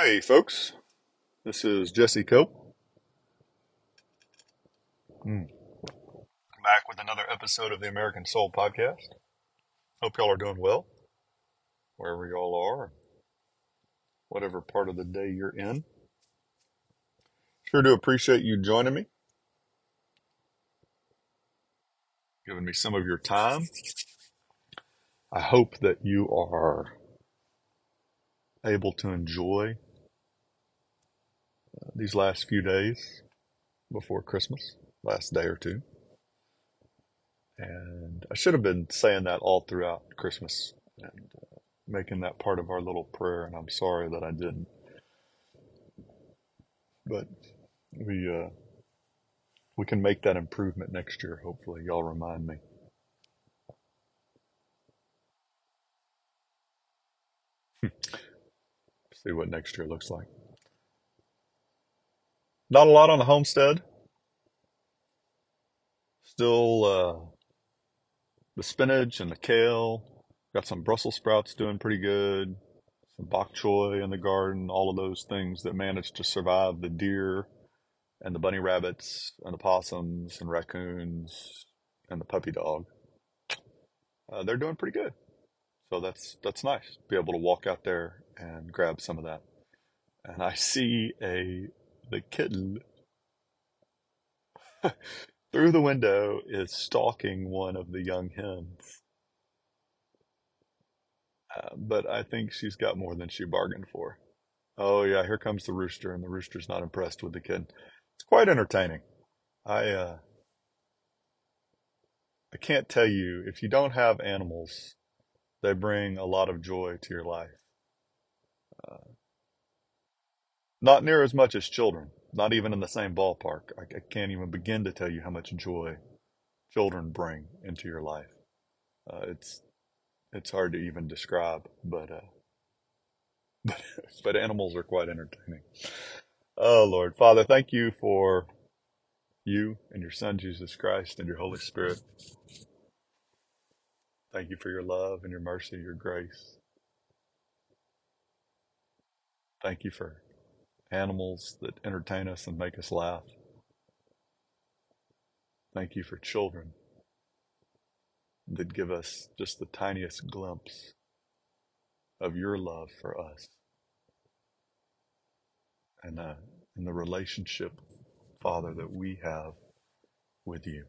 Hey, folks. This is Jesse Cope. Mm. Back with another episode of the American Soul Podcast. Hope y'all are doing well, wherever y'all are, whatever part of the day you're in. Sure do appreciate you joining me, giving me some of your time. I hope that you are able to enjoy these last few days before Christmas, last day or two. And I should have been saying that all throughout Christmas and uh, making that part of our little prayer, and I'm sorry that I didn't. But we uh, we can make that improvement next year. Hopefully, y'all remind me. See what next year looks like. Not a lot on the homestead. Still uh, the spinach and the kale. Got some Brussels sprouts doing pretty good. Some bok choy in the garden. All of those things that managed to survive the deer and the bunny rabbits and the possums and raccoons and the puppy dog. Uh, they're doing pretty good. So that's that's nice. Be able to walk out there and grab some of that. And I see a the kitten through the window is stalking one of the young hens. Uh, but I think she's got more than she bargained for. Oh yeah, here comes the rooster, and the rooster's not impressed with the kitten. It's quite entertaining. I uh, I can't tell you if you don't have animals, they bring a lot of joy to your life. Uh, not near as much as children, not even in the same ballpark. I, I can't even begin to tell you how much joy children bring into your life. Uh, it's it's hard to even describe, but uh, but but animals are quite entertaining. Oh Lord, Father, thank you for you and your Son Jesus Christ and your Holy Spirit. Thank you for your love and your mercy, your grace. Thank you for animals that entertain us and make us laugh. Thank you for children that give us just the tiniest glimpse of your love for us and, uh, and the relationship, Father, that we have with you.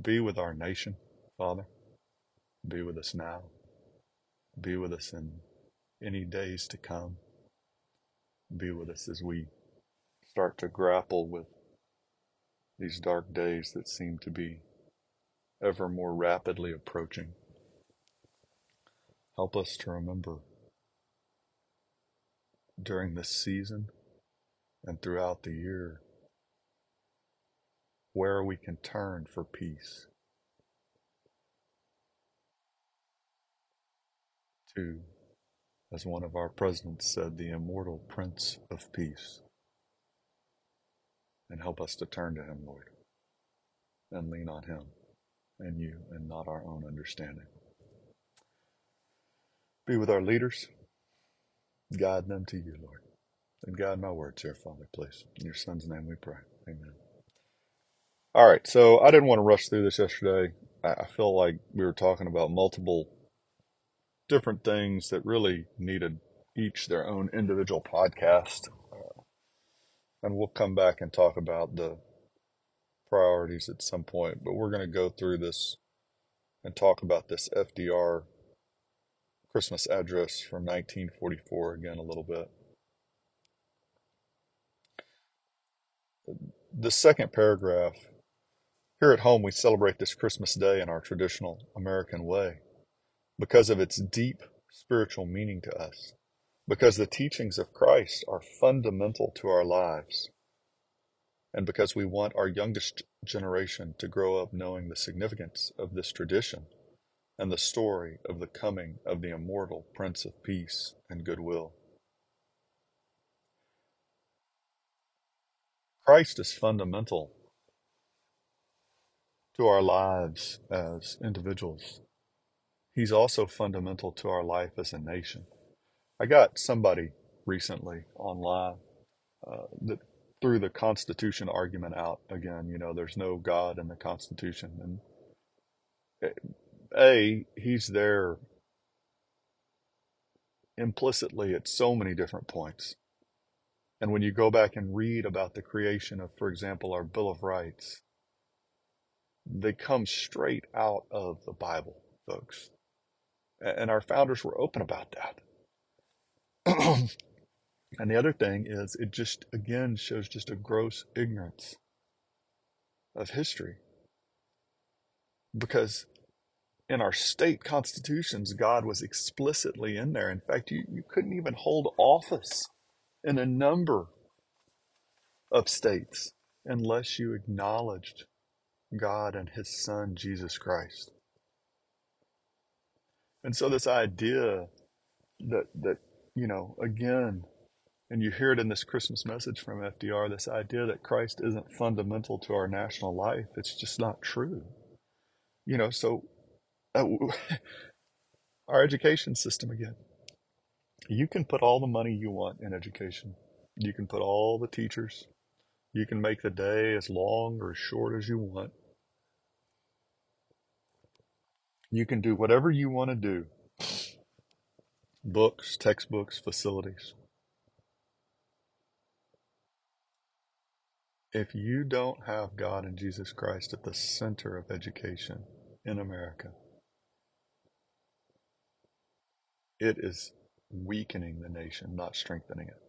Be with our nation, Father. Be with us now. Be with us in any days to come. Be with us as we start to grapple with these dark days that seem to be ever more rapidly approaching. Help us to remember during this season and throughout the year where we can turn for peace. To as one of our presidents said, the immortal Prince of Peace. And help us to turn to Him, Lord, and lean on Him and you and not our own understanding. Be with our leaders. Guide them to you, Lord. And guide my words here, Father, please. In your Son's name we pray. Amen. All right, so I didn't want to rush through this yesterday. I feel like we were talking about multiple different things that really needed each their own individual podcast. Uh, and we'll come back and talk about the priorities at some point. But we're going to go through this and talk about this FDR Christmas address from 1944 again a little bit. The second paragraph here at home, we celebrate this Christmas day in our traditional American way because of its deep spiritual meaning to us, because the teachings of Christ are fundamental to our lives, and because we want our youngest generation to grow up knowing the significance of this tradition and the story of the coming of the immortal Prince of Peace and Goodwill. Christ is fundamental to our lives as individuals He's also fundamental to our life as a nation. I got somebody recently online uh, that threw the Constitution argument out again. You know, there's no God in the Constitution. And A, he's there implicitly at so many different points. And when you go back and read about the creation of, for example, our Bill of Rights, they come straight out of the Bible, folks. And our founders were open about that. and the other thing is, it just, again, shows just a gross ignorance of history. Because in our state constitutions, God was explicitly in there. In fact, you, you couldn't even hold office in a number of states unless you acknowledged God and His Son, Jesus Christ. And so, this idea that, that you know, again, and you hear it in this Christmas message from FDR this idea that Christ isn't fundamental to our national life, it's just not true. You know, so uh, our education system again. You can put all the money you want in education. You can put all the teachers. You can make the day as long or as short as you want. You can do whatever you want to do books, textbooks, facilities. If you don't have God and Jesus Christ at the center of education in America, it is weakening the nation, not strengthening it.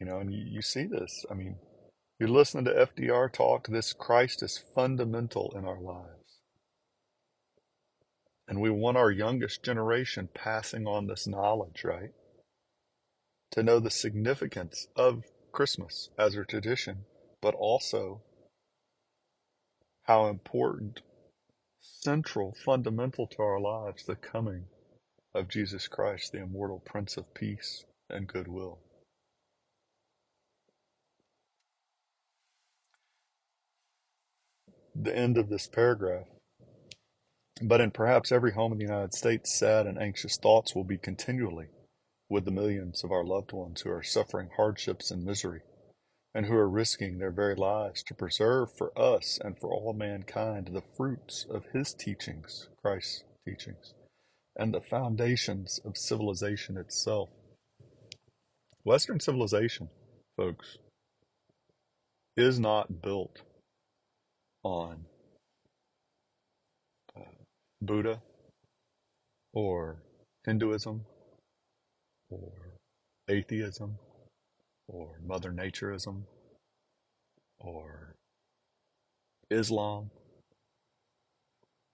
You know, and you, you see this. I mean, you're listening to FDR talk, this Christ is fundamental in our lives. And we want our youngest generation passing on this knowledge, right? To know the significance of Christmas as a tradition, but also how important central, fundamental to our lives, the coming of Jesus Christ, the immortal Prince of Peace and goodwill. The end of this paragraph. But in perhaps every home in the United States, sad and anxious thoughts will be continually with the millions of our loved ones who are suffering hardships and misery and who are risking their very lives to preserve for us and for all mankind the fruits of his teachings, Christ's teachings, and the foundations of civilization itself. Western civilization, folks, is not built on uh, Buddha or Hinduism or atheism or Mother Natureism or Islam.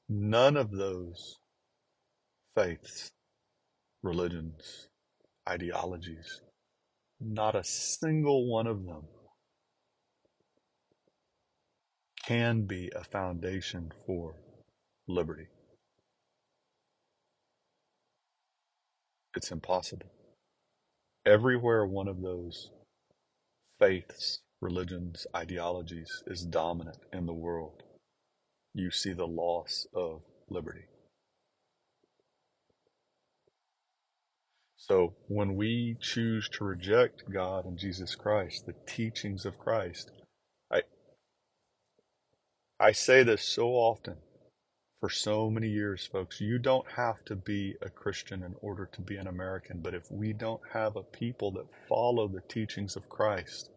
None of those faiths, religions, ideologies, not a single one of them can be a foundation for liberty. It's impossible. Everywhere one of those faiths, religions, ideologies is dominant in the world, you see the loss of liberty. So when we choose to reject God and Jesus Christ, the teachings of Christ, I say this so often for so many years, folks. You don't have to be a Christian in order to be an American, but if we don't have a people that follow the teachings of Christ,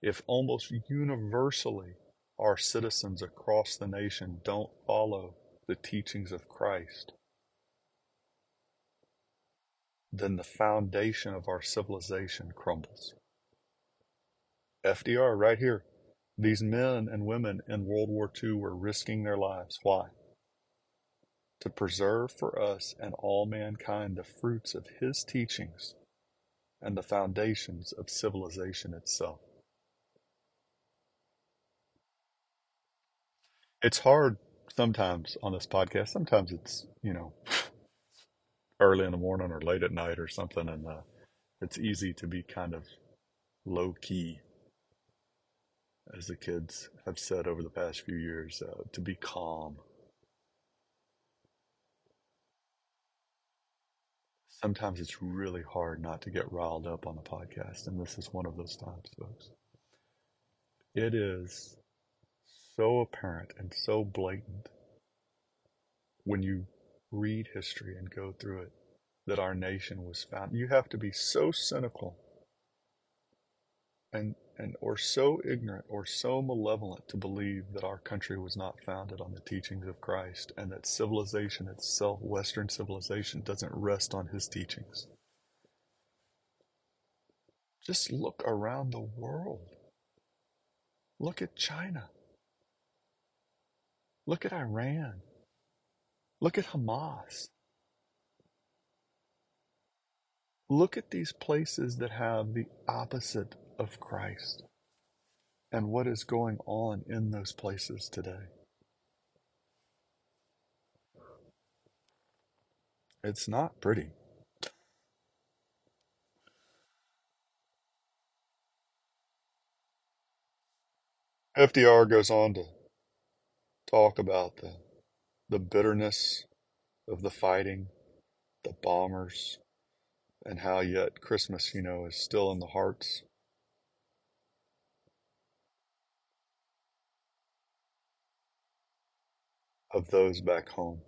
if almost universally our citizens across the nation don't follow the teachings of Christ, then the foundation of our civilization crumbles. FDR, right here. These men and women in World War II were risking their lives. Why? To preserve for us and all mankind the fruits of his teachings and the foundations of civilization itself. It's hard sometimes on this podcast. Sometimes it's, you know, early in the morning or late at night or something, and uh, it's easy to be kind of low key. As the kids have said over the past few years, uh, to be calm. Sometimes it's really hard not to get riled up on the podcast, and this is one of those times, folks. It is so apparent and so blatant when you read history and go through it that our nation was found. You have to be so cynical and and or so ignorant or so malevolent to believe that our country was not founded on the teachings of Christ and that civilization itself, Western civilization, doesn't rest on his teachings. Just look around the world. Look at China. Look at Iran. Look at Hamas. Look at these places that have the opposite of Christ and what is going on in those places today. It's not pretty. FDR goes on to talk about the, the bitterness of the fighting, the bombers, and how yet Christmas, you know, is still in the hearts of those back home.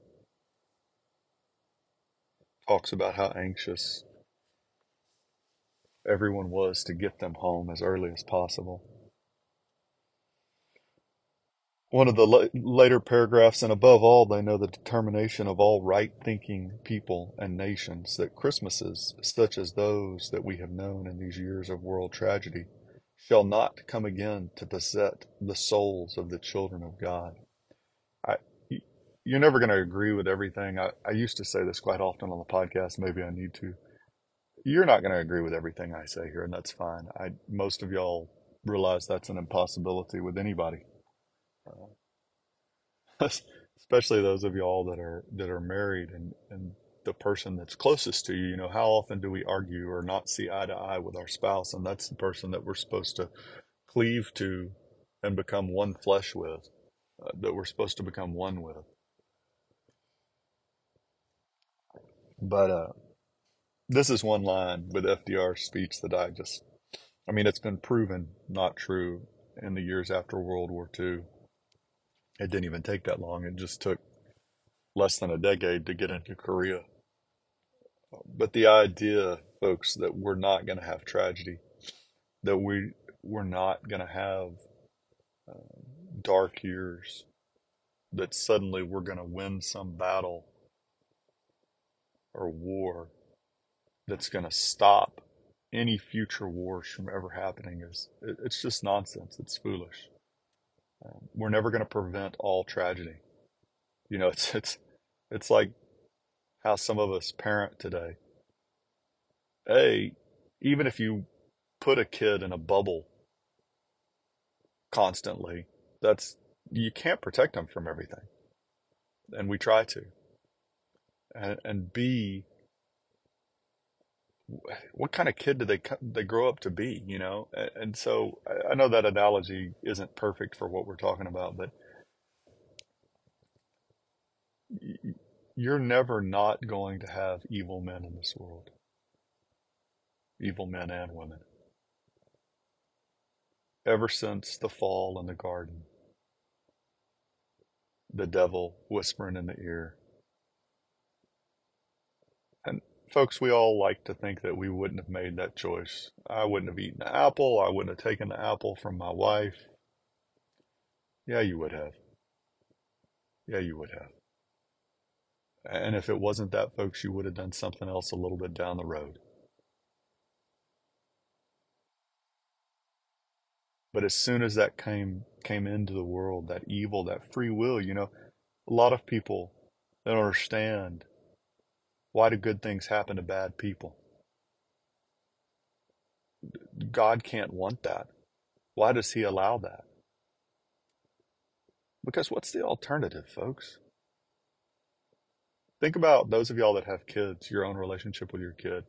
Talks about how anxious everyone was to get them home as early as possible. One of the la- later paragraphs, and above all, they know the determination of all right thinking people and nations that Christmases, such as those that we have known in these years of world tragedy, shall not come again to beset the souls of the children of God you're never going to agree with everything. I, I used to say this quite often on the podcast. Maybe I need to. You're not going to agree with everything I say here, and that's fine. I most of y'all realize that's an impossibility with anybody, uh, especially those of y'all that are that are married and and the person that's closest to you. You know, how often do we argue or not see eye to eye with our spouse, and that's the person that we're supposed to cleave to and become one flesh with, uh, that we're supposed to become one with. But uh, this is one line with FDR's speech that I just, I mean, it's been proven not true in the years after World War II. It didn't even take that long. It just took less than a decade to get into Korea. But the idea, folks, that we're not going to have tragedy, that we we're not going to have uh, dark years, that suddenly we're going to win some battle or war that's going to stop any future wars from ever happening is it's just nonsense. It's foolish. Um, we're never going to prevent all tragedy. You know, it's it's it's like how some of us parent today. Hey, even if you put a kid in a bubble constantly, that's you can't protect them from everything, and we try to and, and B, what kind of kid do they they grow up to be? You know, and, and so I know that analogy isn't perfect for what we're talking about, but you're never not going to have evil men in this world, evil men and women. Ever since the fall in the garden, the devil whispering in the ear, folks, we all like to think that we wouldn't have made that choice. I wouldn't have eaten the apple. I wouldn't have taken the apple from my wife. Yeah, you would have. Yeah, you would have. And if it wasn't that, folks, you would have done something else a little bit down the road. But as soon as that came came into the world, that evil, that free will, you know, a lot of people don't understand why do good things happen to bad people? God can't want that. Why does He allow that? Because what's the alternative, folks? Think about those of y'all that have kids, your own relationship with your kid.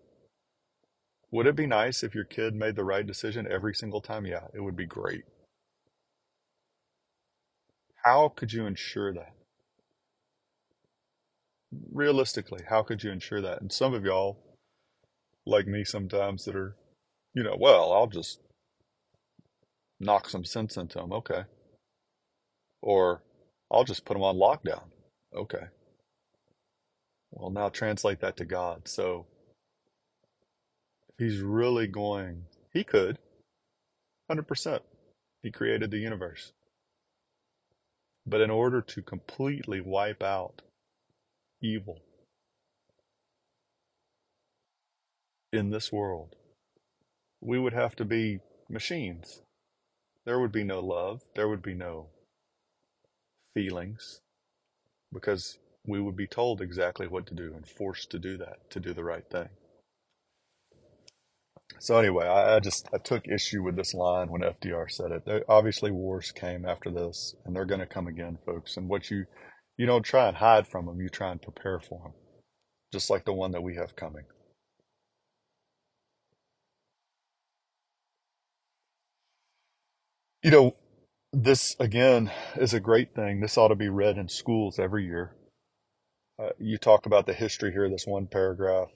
Would it be nice if your kid made the right decision every single time? Yeah, it would be great. How could you ensure that? Realistically, how could you ensure that? And some of y'all, like me sometimes, that are, you know, well, I'll just knock some sense into them. Okay. Or I'll just put them on lockdown. Okay. Well, now translate that to God. So if he's really going, he could, 100%. He created the universe. But in order to completely wipe out evil in this world, we would have to be machines. There would be no love. There would be no feelings because we would be told exactly what to do and forced to do that, to do the right thing. So anyway, I, I just I took issue with this line when FDR said it. Obviously, wars came after this, and they're going to come again, folks. And what you you don't try and hide from them, you try and prepare for them, just like the one that we have coming. You know, this again is a great thing. This ought to be read in schools every year. Uh, you talk about the history here, this one paragraph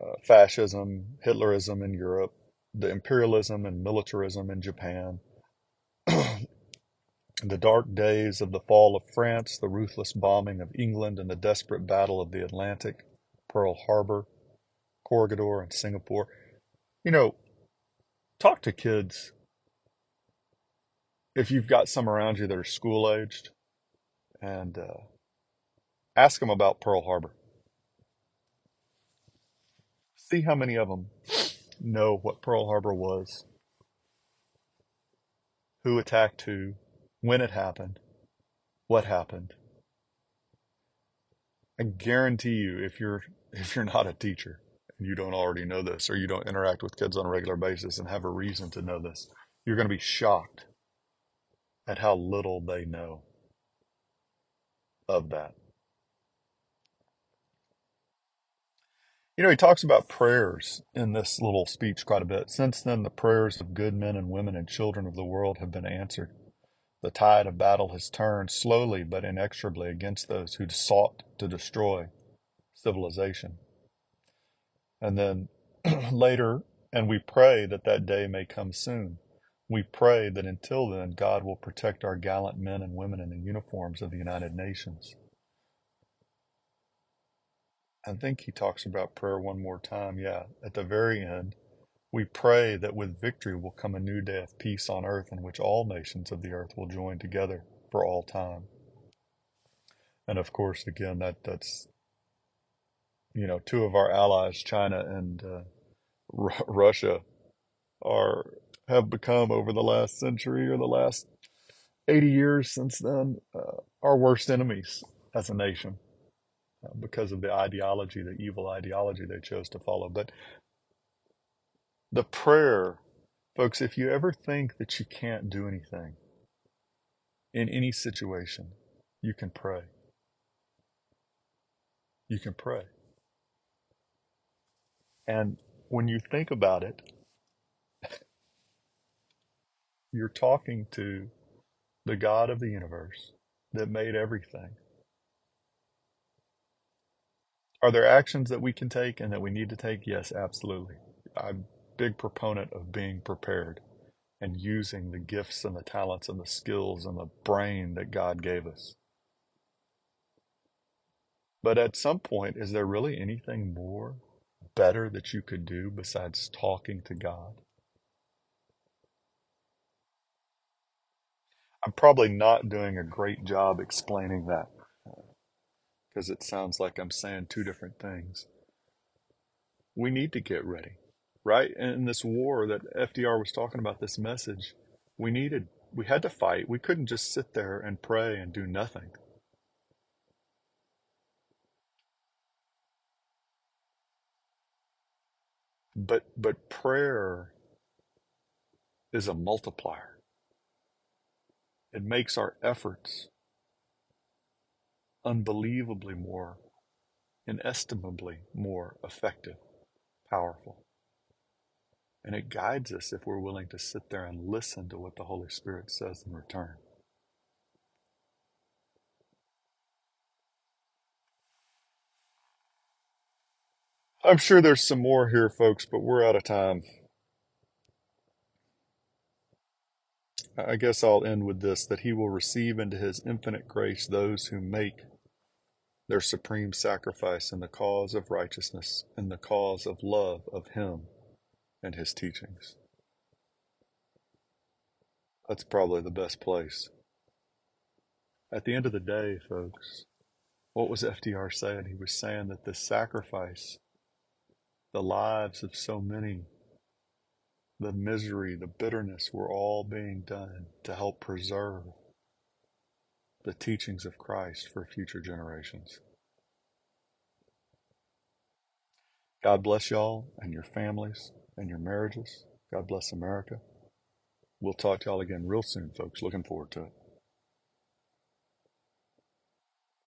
uh, fascism, Hitlerism in Europe, the imperialism and militarism in Japan, the dark days of the fall of France, the ruthless bombing of England, and the desperate battle of the Atlantic, Pearl Harbor, Corregidor, and Singapore. You know, talk to kids if you've got some around you that are school aged and uh, ask them about Pearl Harbor. See how many of them know what Pearl Harbor was, who attacked who, when it happened, what happened. I guarantee you, if you're if you're not a teacher and you don't already know this, or you don't interact with kids on a regular basis and have a reason to know this, you're going to be shocked at how little they know of that. You know, he talks about prayers in this little speech quite a bit. Since then, the prayers of good men and women and children of the world have been answered. The tide of battle has turned slowly but inexorably against those who sought to destroy civilization. And then later, and we pray that that day may come soon. We pray that until then, God will protect our gallant men and women in the uniforms of the United Nations. I think he talks about prayer one more time. Yeah, at the very end, we pray that with victory will come a new day of peace on earth in which all nations of the earth will join together for all time. And of course, again, that that's you know two of our allies, China and uh, R- Russia, are have become over the last century or the last 80 years since then uh, our worst enemies as a nation uh, because of the ideology, the evil ideology they chose to follow. But the prayer, folks, if you ever think that you can't do anything in any situation, you can pray. You can pray. And when you think about it, You're talking to the God of the universe that made everything. Are there actions that we can take and that we need to take? Yes, absolutely. I'm big proponent of being prepared and using the gifts and the talents and the skills and the brain that God gave us. But at some point, is there really anything more better that you could do besides talking to God? I'm probably not doing a great job explaining that because it sounds like I'm saying two different things. We need to get ready, right? In this war that FDR was talking about, this message, we needed, we had to fight. We couldn't just sit there and pray and do nothing. But, but prayer is a multiplier. It makes our efforts unbelievably more, inestimably more effective, powerful. And it guides us if we're willing to sit there and listen to what the Holy Spirit says in return. I'm sure there's some more here, folks, but we're out of time. I guess I'll end with this that he will receive into his infinite grace those who make their supreme sacrifice in the cause of righteousness, in the cause of love of him and his teachings. That's probably the best place. At the end of the day, folks, what was FDR saying? He was saying that the sacrifice, the lives of so many, the misery, the bitterness were all being done to help preserve the teachings of Christ for future generations. God bless y'all and your families and your marriages. God bless America. We'll talk to y'all again real soon, folks. Looking forward to it.